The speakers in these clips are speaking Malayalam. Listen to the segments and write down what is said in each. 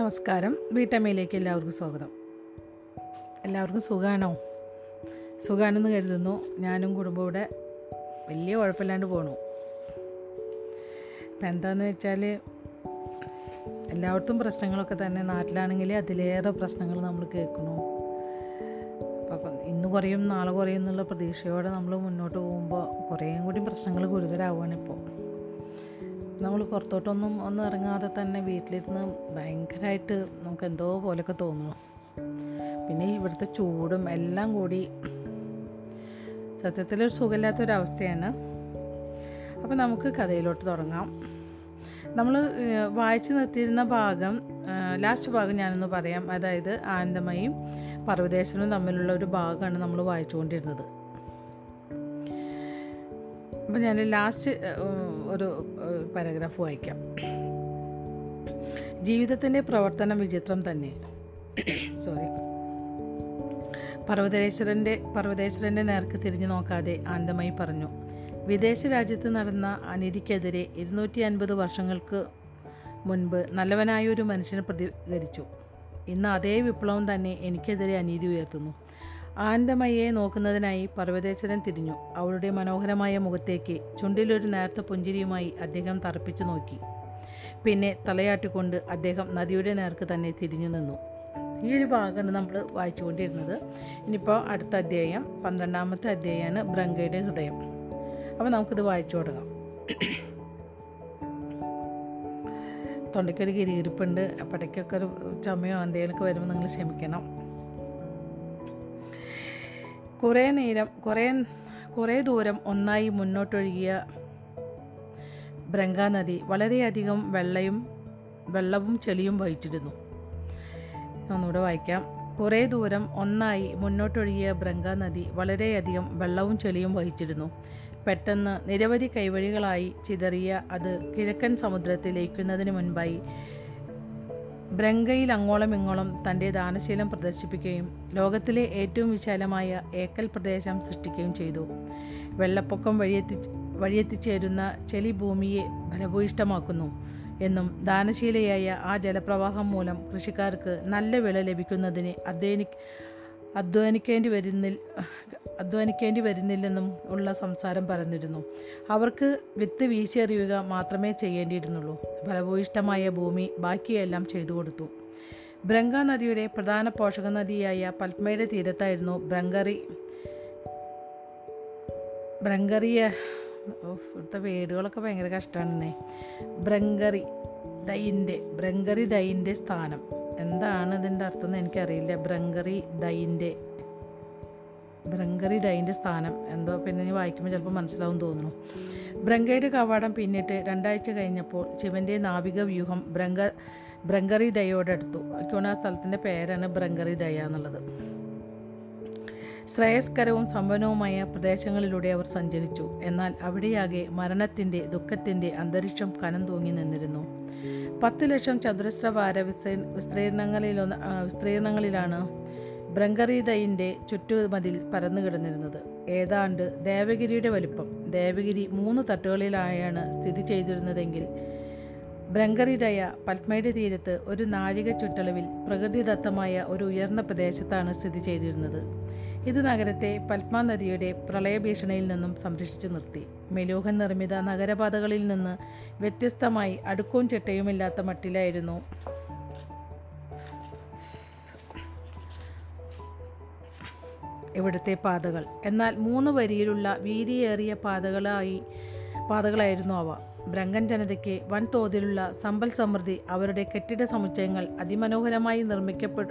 നമസ്കാരം. വീട്ടമ്മയിലേക്ക് എല്ലാവർക്കും സ്വാഗതം. എല്ലാവർക്കും സുഖമാണോ സുഖമാണെന്ന് കരുതുന്നു. ഞാനും കുടുംബം ഇവിടെ വലിയ കുഴപ്പമില്ലാണ്ട് പോണു. ഇപ്പം എന്താണെന്ന് വെച്ചാൽ എല്ലായിടത്തും പ്രശ്നങ്ങളൊക്കെ തന്നെ. നാട്ടിലാണെങ്കിൽ അതിലേറെ പ്രശ്നങ്ങൾ നമ്മൾ കേൾക്കണു. അപ്പം ഇന്ന് കുറയും നാളെ കുറയും എന്നുള്ള പ്രതീക്ഷയോടെ നമ്മൾ മുന്നോട്ട് പോകുമ്പോൾ കുറേയും കൂടി പ്രശ്നങ്ങൾ ഗുരുതരാവുകയാണ് ഇപ്പോൾ. നമ്മൾ പുറത്തോട്ടൊന്നും ഒന്നും ഇറങ്ങാതെ തന്നെ വീട്ടിലിരുന്ന് ഭയങ്കരമായിട്ട് നമുക്ക് എന്തോ പോലെയൊക്കെ തോന്നുന്നു. പിന്നെ ഇവിടുത്തെ ചൂടും എല്ലാം കൂടി സത്യത്തിലൊരു സുഖമില്ലാത്തൊരവസ്ഥയാണ്. അപ്പോൾ നമുക്ക് കഥയിലോട്ട് തുടങ്ങാം. നമ്മൾ വായിച്ചു നിർത്തിയിരുന്ന ഭാഗം ലാസ്റ്റ് ഭാഗം ഞാനൊന്ന് പറയാം. അതായത് ആനന്ദമയും പർവതേശ്വരനും തമ്മിലുള്ള ഒരു ഭാഗമാണ് നമ്മൾ വായിച്ചുകൊണ്ടിരുന്നത്. അപ്പം ഞാൻ ലാസ്റ്റ് ഒരു പാരഗ്രാഫ് വായിക്കാം. ജീവിതത്തിന്റെ പ്രവർത്തനം വിചിത്രം തന്നെ. സോറി പർവതേശ്വരന്റെ പർവതേശ്വരന്റെ നേർക്ക് തിരിഞ്ഞു നോക്കാതെ ആനന്ദമായി പറഞ്ഞു. വിദേശ രാജ്യത്ത് നടന്ന അനീതിക്കെതിരെ ഇരുന്നൂറ്റി അൻപത് വർഷങ്ങൾക്ക് മുൻപ് നല്ലവനായ ഒരു മനുഷ്യനെ പ്രതികരിച്ചു. ഇന്ന് അതേ വിപ്ലവം തന്നെ എനിക്കെതിരെ അനീതി ഉയർത്തുന്നു. ആനന്ദമയെ നോക്കുന്നതിനായി പർവതേശ്വരൻ തിരിഞ്ഞു. അവളുടെ മനോഹരമായ മുഖത്തേക്ക് ചുണ്ടിലൊരു നേർത്ത പുഞ്ചിരിയുമായി അദ്ദേഹം തറപ്പിച്ചു നോക്കി. പിന്നെ തലയാട്ടിക്കൊണ്ട് അദ്ദേഹം നദിയുടെ നേർക്ക് തന്നെ തിരിഞ്ഞു നിന്നു. ഈ ഒരു ഭാഗമാണ് നമ്മൾ വായിച്ചുകൊണ്ടിരുന്നത്. ഇനിയിപ്പോൾ അടുത്ത അധ്യായം പന്ത്രണ്ടാമത്തെ അധ്യായമാണ് ബ്രങ്കയുടെ ഹൃദയം. അപ്പോൾ നമുക്കിത് വായിച്ചു തുടങ്ങാം. തൊണ്ടയ്ക്കൊരു കിരിയിരിപ്പുണ്ട് അപ്പോഴേക്കൊക്കെ ഒരു ചുമയോ എന്തെങ്കിലുമൊക്കെ വരുമ്പോൾ നിങ്ങൾ ക്ഷമിക്കണം. കുറേ നേരം കുറേ കുറേ ദൂരം ഒന്നായി മുന്നോട്ടൊഴുകിയ ബ്രംഗാ നദി വളരെയധികം വെള്ളയും വെള്ളവും ചെളിയും വഹിച്ചിരുന്നു. ഒന്നുകൂടെ വായിക്കാം. കുറേ ദൂരം ഒന്നായി മുന്നോട്ടൊഴുകിയ ബ്രംഗാ നദി വളരെയധികം വെള്ളവും ചെളിയും വഹിച്ചിരുന്നു. പെട്ടെന്ന് നിരവധി കൈവഴികളായി ചിതറിയ അത് കിഴക്കൻ സമുദ്രത്തിൽ ലയിക്കുന്നതിന് മുൻപായി ബ്രങ്കയിൽ അങ്ങോളം ഇങ്ങോളം തന്റെ ദാനശീലം പ്രദർശിപ്പിക്കുകയും ലോകത്തിലെ ഏറ്റവും വിശാലമായ ഏക്കൽ പ്രദേശം സൃഷ്ടിക്കുകയും ചെയ്തു. വെള്ളപ്പൊക്കം വഴിയെത്തി വഴിയെത്തിച്ചേരുന്ന ചെളി ഭൂമിയെ ഫലഭൂയിഷ്ടമാക്കുന്നു എന്നും ദാനശീലയായ ആ ജലപ്രവാഹം മൂലം കൃഷിക്കാർക്ക് നല്ല വിള ലഭിക്കുന്നതിന് അധ്വാനി അധ്വാനിക്കേണ്ടി വരുന്നിൽ അധ്വാനിക്കേണ്ടി വരുന്നില്ലെന്നും ഉള്ള സംസാരം പറഞ്ഞിരുന്നു. അവർക്ക് വിത്ത് വീശിയെറിയുക മാത്രമേ ചെയ്യേണ്ടിയിരുന്നുള്ളൂ. ഫലഭൂയിഷ്ടമായ ഭൂമി ബാക്കിയെല്ലാം ചെയ്തു കൊടുത്തു. ബ്രംഗ നദിയുടെ പ്രധാന പോഷക നദിയായ പത്മയുടെ തീരത്തായിരുന്നു ബ്രങ്കറി ബ്രങ്കറിയ ഇവിടുത്തെ വീടുകളൊക്കെ ഭയങ്കര കഷ്ടമാണെന്നേ. ബ്രങ്കറി ദൈന്റെ ബ്രങ്കറി ദൈന്റെ സ്ഥാനം. എന്താണ് ഇതിന്റെ അർത്ഥം എന്ന് എനിക്കറിയില്ല. ബ്രങ്കറി ദൈന്റെ ബ്രങ്കറി ദൈന്റെ സ്ഥാനം. എന്തോ പിന്നെ ഇനി വായിക്കുമ്പോൾ ചിലപ്പോൾ മനസ്സിലാവും തോന്നുന്നു. ബ്രങ്കയുടെ കവാടം പിന്നിട്ട് രണ്ടാഴ്ച കഴിഞ്ഞപ്പോൾ ശിവന്റെ നാവിക വ്യൂഹം ബ്രങ്ക ബ്രങ്കറി ദയോടടുത്തു. എനിക്കോണ ആ സ്ഥലത്തിന്റെ പേരാണ് ബ്രങ്കറി ദയ എന്നുള്ളത്. ശ്രേയസ്കരവും സമ്പന്നവുമായ പ്രദേശങ്ങളിലൂടെ അവർ സഞ്ചരിച്ചു. എന്നാൽ അവിടെയാകെ മരണത്തിന്റെ ദുഃഖത്തിന്റെ അന്തരീക്ഷം കനം തൂങ്ങി നിന്നിരുന്നു. പത്ത് ലക്ഷം ചതുരശ്ര വാര വിസ്തീ വിസ്തീർണങ്ങളിലൊന്ന് വിസ്തീർണങ്ങളിലാണ് ബ്രങ്കറീതയിന്റെ ചുറ്റുമതിൽ പരന്നു കിടന്നിരുന്നത്. ഏതാണ്ട് ദേവഗിരിയുടെ വലിപ്പം. ദേവഗിരി മൂന്ന് തട്ടുകളിലായാണ് സ്ഥിതി ചെയ്തിരുന്നതെങ്കിൽ ബ്രങ്കറിതയ പത്മയുടെ തീരത്ത് ഒരു നാഴിക ചുറ്റളവിൽ പ്രകൃതിദത്തമായ ഒരു ഉയർന്ന പ്രദേശത്താണ് സ്ഥിതി ചെയ്തിരുന്നത്. ഇത് നഗരത്തെ പത്മ നദിയുടെ പ്രളയഭീഷണിയിൽ നിന്നും സംരക്ഷിച്ചു നിർത്തി. മെലൂഹൻ നിർമ്മിത നഗരപാതകളിൽ നിന്ന് വ്യത്യസ്തമായി അടുക്കവും ചിട്ടയുമില്ലാത്ത മട്ടിലായിരുന്നു. ഇവിടുത്തെ പാതകൾ. എന്നാൽ മൂന്ന് വരിയിലുള്ള വീതിയേറിയ പാതകളായി പാതകളായിരുന്നു അവ. ബ്രങ്കൻ ജനതയ്ക്ക് വൻതോതിലുള്ള സമ്പൽ സമൃദ്ധി അവരുടെ കെട്ടിട സമുച്ചയങ്ങൾ അതിമനോഹരമായി നിർമ്മിക്കപ്പെടു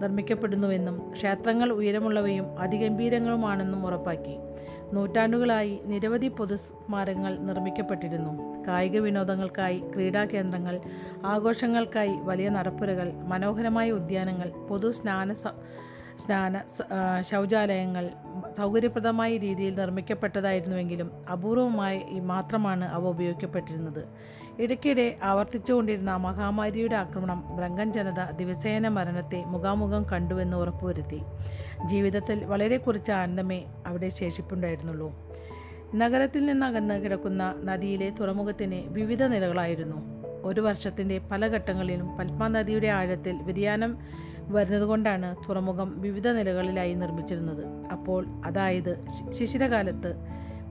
നിർമ്മിക്കപ്പെടുന്നുവെന്നും ക്ഷേത്രങ്ങൾ ഉയരമുള്ളവയും അതിഗംഭീരങ്ങളുമാണെന്നും ഉറപ്പാക്കി. നൂറ്റാണ്ടുകളായി നിരവധി പൊതു സ്മാരകങ്ങൾ നിർമ്മിക്കപ്പെട്ടിരുന്നു. കായിക വിനോദങ്ങൾക്കായി ക്രീഡാ കേന്ദ്രങ്ങൾ ആഘോഷങ്ങൾക്കായി വലിയ നടപ്പുരകൾ മനോഹരമായ ഉദ്യാനങ്ങൾ പൊതു സ്നാന സ്നാന ശൗചാലയങ്ങൾ സൗകര്യപ്രദമായ രീതിയിൽ നിർമ്മിക്കപ്പെട്ടതായിരുന്നുവെങ്കിലും അപൂർവമായി മാത്രമാണ് അവ ഉപയോഗിക്കപ്പെട്ടിരുന്നത്. ഇടയ്ക്കിടെ ആവർത്തിച്ചുകൊണ്ടിരുന്ന മഹാമാരിയുടെ ആക്രമണം ബ്രങ്കൻ ജനത ദിവസേന മരണത്തെ മുഖാമുഖം കണ്ടുവെന്ന് ഉറപ്പുവരുത്തി. ജീവിതത്തിൽ വളരെ കുറച്ച് ആനന്ദമേ അവിടെ ശേഷിപ്പുണ്ടായിരുന്നുള്ളൂ. നഗരത്തിൽ നിന്നകന്ന് കിടക്കുന്ന നദിയിലെ തുറമുഖത്തിന് വിവിധ നിലകളായിരുന്നു. ഒരു വർഷത്തിന്റെ പല ഘട്ടങ്ങളിലും പത്മ നദിയുടെ ആഴത്തിൽ വ്യതിയാനം വരുന്നതുകൊണ്ടാണ് തുറമുഖം വിവിധ നിലകളിലായി നിർമ്മിച്ചിരുന്നത്. അപ്പോൾ അതായത് ശിശിരകാലത്ത്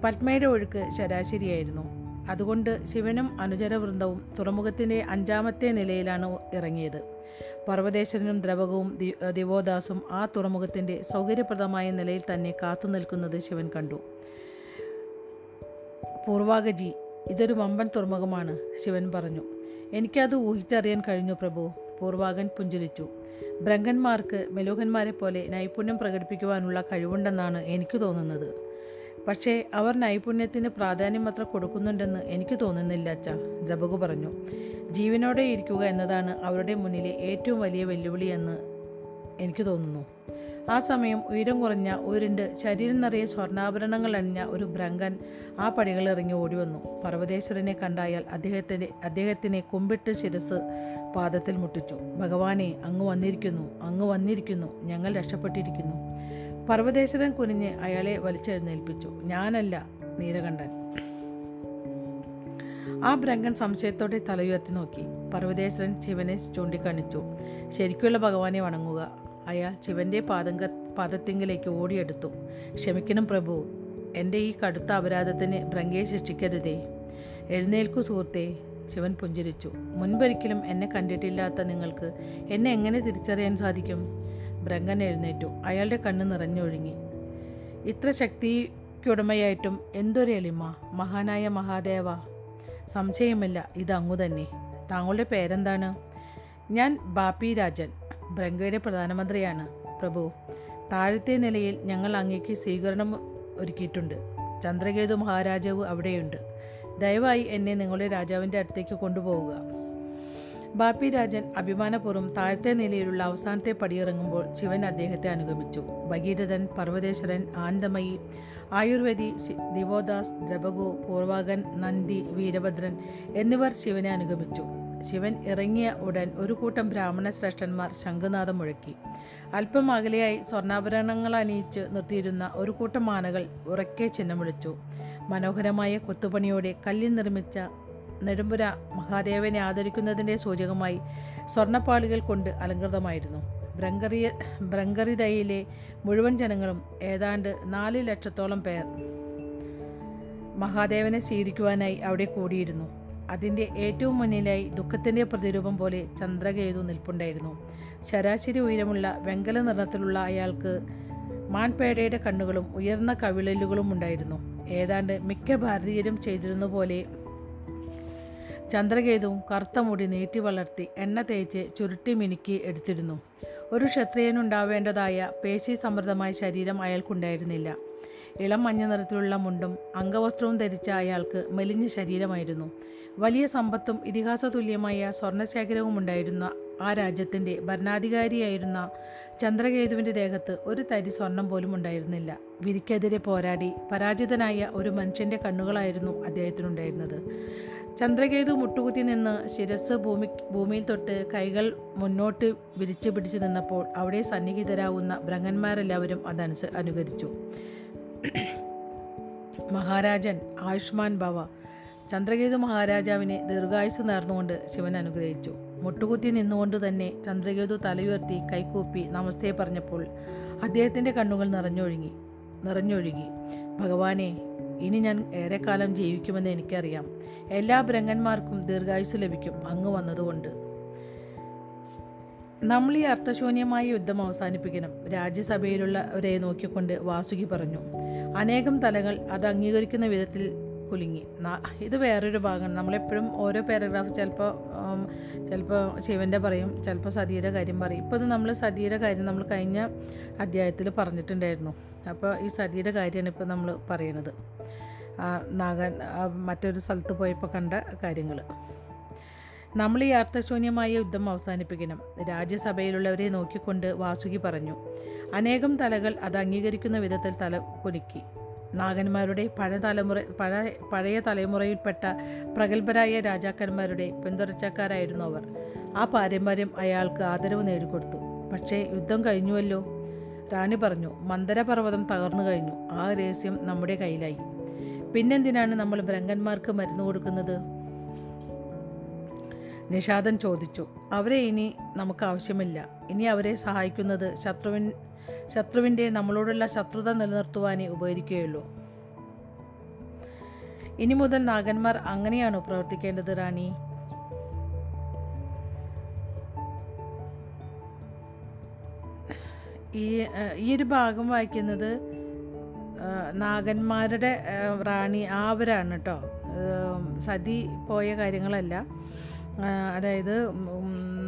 പത്മയുടെ ഒഴുക്ക് ശരാശരിയായിരുന്നു. അതുകൊണ്ട് ശിവനും അനുചരവൃന്ദവും തുറമുഖത്തിന്റെ അഞ്ചാമത്തെ നിലയിലാണ് ഇറങ്ങിയത്. പർവതേശ്വരനും ദ്രവകവും ദിവോദാസും ആ തുറമുഖത്തിന്റെ സൗകര്യപ്രദമായ നിലയിൽ തന്നെ കാത്തു നിൽക്കുന്നത് ശിവൻ കണ്ടു. പൂർവാഗജി ഇതൊരു വമ്പൻ തുറമുഖമാണ് ശിവൻ പറഞ്ഞു. എനിക്കത് ഊഹിച്ചറിയാൻ കഴിഞ്ഞു പ്രഭു. പൂർവാകൻ പുഞ്ചിരിച്ചു. ബ്രങ്കന്മാർക്ക് മെലൂഹന്മാരെ പോലെ നൈപുണ്യം പ്രകടിപ്പിക്കുവാനുള്ള കഴിവുണ്ടെന്നാണ് എനിക്ക് തോന്നുന്നത്. പക്ഷേ അവർ നൈപുണ്യത്തിന് പ്രാധാന്യം അത്ര കൊടുക്കുന്നുണ്ടെന്ന് എനിക്ക് തോന്നുന്നില്ല അച്ഛ ദ്രബകു പറഞ്ഞു. ജീവനോടെ ഇരിക്കുക എന്നതാണ് അവരുടെ മുന്നിലെ ഏറ്റവും വലിയ വെല്ലുവിളിയെന്ന് എനിക്ക് തോന്നുന്നു. ആ സമയം ഉയരം കുറഞ്ഞ ഉരുണ്ട് ശരീരം നിറയെ സ്വർണാഭരണങ്ങൾ അണിഞ്ഞ ഒരു ഭ്രങ്കൻ ആ പടികളിറങ്ങി ഓടി വന്നു. പർവതേശ്വരനെ കണ്ടായാൽ അദ്ദേഹത്തിന്റെ അദ്ദേഹത്തിനെ കുമ്പിട്ട് ശിരസ് പാദത്തിൽ മുട്ടിച്ചു. ഭഗവാനെ അങ്ങ് വന്നിരിക്കുന്നു അങ്ങ് വന്നിരിക്കുന്നു ഞങ്ങൾ രക്ഷപ്പെട്ടിരിക്കുന്നു. പർവതേശ്വരൻ കുനിഞ്ഞ് അയാളെ വലിച്ചെഴുന്നേൽപ്പിച്ചു. ഞാനല്ല നീലകണ്ഠൻ. ആ ഭ്രങ്കൻ സംശയത്തോടെ തലയുയർത്തി നോക്കി. പർവതേശ്വരൻ ശിവനെ ചൂണ്ടിക്കാണിച്ചു. ശരിക്കുള്ള ഭഗവാനെ വണങ്ങുക. അയാൾ ശിവന്റെ പാദങ്ക പാദത്തിങ്കിലേക്ക് ഓടിയെടുത്തു. ക്ഷമിക്കണം പ്രഭു എന്റെ ഈ കടുത്ത അപരാധത്തിന് ഭ്രങ്കയെ ശിക്ഷിക്കരുതേ. എഴുന്നേൽക്കു സുഹൃത്തെ ശിവൻ പുഞ്ചിരിച്ചു. മുൻപൊരിക്കലും എന്നെ കണ്ടിട്ടില്ലാത്ത നിങ്ങൾക്ക് എന്നെ എങ്ങനെ തിരിച്ചറിയാൻ സാധിക്കും? ഭ്രങ്കൻ എഴുന്നേറ്റു. അയാളുടെ കണ്ണ് നിറഞ്ഞൊഴുങ്ങി. ഇത്ര ശക്തിക്കുടമയായിട്ടും എന്തൊരു എളിമ മഹാനായ മഹാദേവ. സംശയമില്ല ഇത് അങ്ങു തന്നെ താങ്കളുടെ പേരെന്താണ്? ഞാൻ ബാപ്പി രാജൻ. ബ്രങ്കയുടെ പ്രധാനമന്ത്രിയാണ് പ്രഭു. താഴത്തെ നിലയിൽ ഞങ്ങൾ അങ്ങേക്ക് സ്വീകരണം ഒരുക്കിയിട്ടുണ്ട്. ചന്ദ്രകേതു മഹാരാജാവ് അവിടെയുണ്ട്. ദയവായി എന്നെ നിങ്ങളുടെ രാജാവിന്റെ അടുത്തേക്ക് കൊണ്ടുപോവുക. ബാപ്പി രാജൻ അഭിമാനപൂർവം താഴത്തെ നിലയിലുള്ള അവസാനത്തെ പടിയിറങ്ങുമ്പോൾ ശിവൻ അദ്ദേഹത്തെ അനുഗമിച്ചു. ഭഗീരഥൻ പർവതേശ്വരൻ ആനന്ദമയി ആയുർവേദി ദിവോദാസ് ദ്രപകു പൂർവാകൻ നന്ദി വീരഭദ്രൻ എന്നിവർ ശിവനെ അനുഗമിച്ചു. ശിവൻ ഇറങ്ങിയ ഉടൻ ഒരു കൂട്ടം ബ്രാഹ്മണ ശ്രേഷ്ഠന്മാർ ശംഖുനാഥം മുഴക്കി. അല്പം അകലെയായി സ്വർണാഭരണങ്ങൾ അണിയിച്ച് നിർത്തിയിരുന്ന ഒരു കൂട്ടം മാനകൾ ഉറക്കെ ചിഹ്നം വിളിച്ചു മനോഹരമായ കൊത്തുപണിയോടെ കല്ലിൽ നിർമ്മിച്ച നെടുമ്പുര മഹാദേവനെ ആദരിക്കുന്നതിന്റെ സൂചകമായി സ്വർണപ്പാളികൾ കൊണ്ട് അലങ്കൃതമായിരുന്നു. ബ്രങ്കറിയ ബ്രങ്കറിതയിലെ മുഴുവൻ ജനങ്ങളും ഏതാണ്ട് നാല് ലക്ഷത്തോളം പേർ മഹാദേവനെ സ്വീകരിക്കുവാനായി അവിടെ കൂടിയിരുന്നു. അതിന്റെ ഏറ്റവും മുന്നിലായി ദുഃഖത്തിന്റെ പ്രതിരൂപം പോലെ ചന്ദ്രകേതു നിൽപ്പുണ്ടായിരുന്നു. ശരാശരി ഉയരമുള്ള വെങ്കല നിറത്തിലുള്ള അയാൾക്ക് മാൻപേടയുടെ കണ്ണുകളും ഉയർന്ന കവിളലുകളും ഉണ്ടായിരുന്നു. ഏതാണ്ട് മിക്ക ഭാരതീയരും ചെയ്തിരുന്ന പോലെ ചന്ദ്രകേതുവും കറുത്ത മുടി നീട്ടി വളർത്തി എണ്ണ തേച്ച് ചുരുട്ടി മിനുക്കി എടുത്തിരുന്നു. ഒരു ക്ഷത്രിയനുണ്ടാവേണ്ടതായ പേശി സമൃദ്ധമായ ശരീരം അയാൾക്കുണ്ടായിരുന്നില്ല. ഇളം മഞ്ഞ നിറത്തിലുള്ള മുണ്ടും അംഗവസ്ത്രവും ധരിച്ച അയാൾക്ക് മെലിഞ്ഞ ശരീരമായിരുന്നു. വലിയ സമ്പത്തും ഇതിഹാസ തുല്യമായ സ്വർണശേഖരവും ഉണ്ടായിരുന്ന ആ രാജ്യത്തിന്റെ ഭരണാധികാരിയായിരുന്ന ചന്ദ്രകേതുവിന്റെ ദേഹത്ത് ഒരു തരി സ്വർണം പോലും ഉണ്ടായിരുന്നില്ല. വിധിക്കെതിരെ പോരാടി പരാജിതനായ ഒരു മനുഷ്യന്റെ കണ്ണുകളായിരുന്നു അദ്ദേഹത്തിനുണ്ടായിരുന്നത്. ചന്ദ്രകേതു മുട്ടുകുത്തി നിന്ന് ശിരസ് ഭൂമി ഭൂമിയിൽ തൊട്ട് കൈകൾ മുന്നോട്ട് വിരിച്ചു പിടിച്ചു നിന്നപ്പോൾ അവിടെ സന്നിഹിതരാകുന്ന ഭ്രങ്ങന്മാരെല്ലാവരും അതനുസ അനുകരിച്ചു. മഹാരാജൻ ആയുഷ്മാൻ ഭവ ചന്ദ്രകേതു മഹാരാജാവിനെ ദീർഘായുസ് നേർന്നുകൊണ്ട് ശിവൻ അനുഗ്രഹിച്ചു. മുട്ടുകുത്തി നിന്നുകൊണ്ട് തന്നെ ചന്ദ്രകേതു തലയുയർത്തി കൈകൂപ്പി നമസ്തേ പറഞ്ഞപ്പോൾ അദ്ദേഹത്തിന്റെ കണ്ണുകൾ നിറഞ്ഞൊഴുകി നിറഞ്ഞൊഴുകി. ഭഗവാനെ ഇനി ഞാൻ ഏറെക്കാലം ജീവിക്കുമെന്ന് എനിക്കറിയാം. എല്ലാ ബ്രഹ്മന്മാർക്കും ദീർഘായുസ് ലഭിക്കും അങ്ങ് വന്നതുകൊണ്ട്. നമ്മൾ ഈ അർത്ഥശൂന്യമായ യുദ്ധം അവസാനിപ്പിക്കണം രാജ്യസഭയിലുള്ളവരെ നോക്കിക്കൊണ്ട് വാസുകി പറഞ്ഞു. അനേകം തലകൾ അത് അംഗീകരിക്കുന്ന വിധത്തിൽ കുലുങ്ങി. ഇത് വേറൊരു ഭാഗമാണ്. നമ്മളെപ്പോഴും ഓരോ പാരഗ്രാഫ് ചിലപ്പോൾ ചിലപ്പോൾ ശിവന്റെ പറയും ചിലപ്പോൾ സതിയുടെ കാര്യം പറയും. ഇപ്പോൾ ഇത് നമ്മൾ സതിയുടെ കാര്യം നമ്മൾ കഴിഞ്ഞ അധ്യായത്തിൽ പറഞ്ഞിട്ടുണ്ടായിരുന്നു. അപ്പോൾ ഈ സതിയുടെ കാര്യമാണ് ഇപ്പോൾ നമ്മൾ പറയണത്. നാഗൻ മറ്റൊരു സ്ഥലത്ത് പോയപ്പോൾ കണ്ട കാര്യങ്ങൾ നമ്മൾ ഈ അർത്ഥശൂന്യമായ യുദ്ധം അവസാനിപ്പിക്കണം. രാജ്യസഭയിലുള്ളവരെ നോക്കിക്കൊണ്ട് വാസുകി പറഞ്ഞു. അനേകം തലകൾ അത് അംഗീകരിക്കുന്ന വിധത്തിൽ തല കുലുക്കി. നാഗന്മാരുടെ പഴയ തലമുറ പഴയ തലമുറയിൽപ്പെട്ട പ്രഗത്ഭരായ രാജാക്കന്മാരുടെ പിന്തുടർച്ചക്കാരായിരുന്നു അവർ. ആ പാരമ്പര്യം അയാൾക്ക് ആദരവ് നേടിക്കൊടുത്തു. പക്ഷേ യുദ്ധം കഴിഞ്ഞുവല്ലോ? റാണി പറഞ്ഞു മന്ദരപർവതം തകർന്നു കഴിഞ്ഞു. ആ രഹസ്യം നമ്മുടെ കയ്യിലായി. പിന്നെന്തിനാണ് നമ്മൾ ബ്രങ്കന്മാർക്ക് മരുന്ന് കൊടുക്കുന്നത്? നിഷാദൻ ചോദിച്ചു അവരെ ഇനി നമുക്ക് ആവശ്യമില്ല. ഇനി അവരെ സഹായിക്കുന്നത് ശത്രുവിൻ ശത്രുവിന്റെ നമ്മളോടുള്ള ശത്രുത നിലനിർത്തുവാനേ ഉപകരിക്കുകയുള്ളൂ. ഇനി മുതൽ നാഗന്മാർ അങ്ങനെയാണോ പ്രവർത്തിക്കേണ്ടത് റാണി? ഈ ഈ ഒരു ഭാഗം വായിക്കുന്നത് നാഗന്മാരുടെ റാണി ആവരാണ് കേട്ടോ സതി പോയ കാര്യങ്ങളല്ല. അതായത്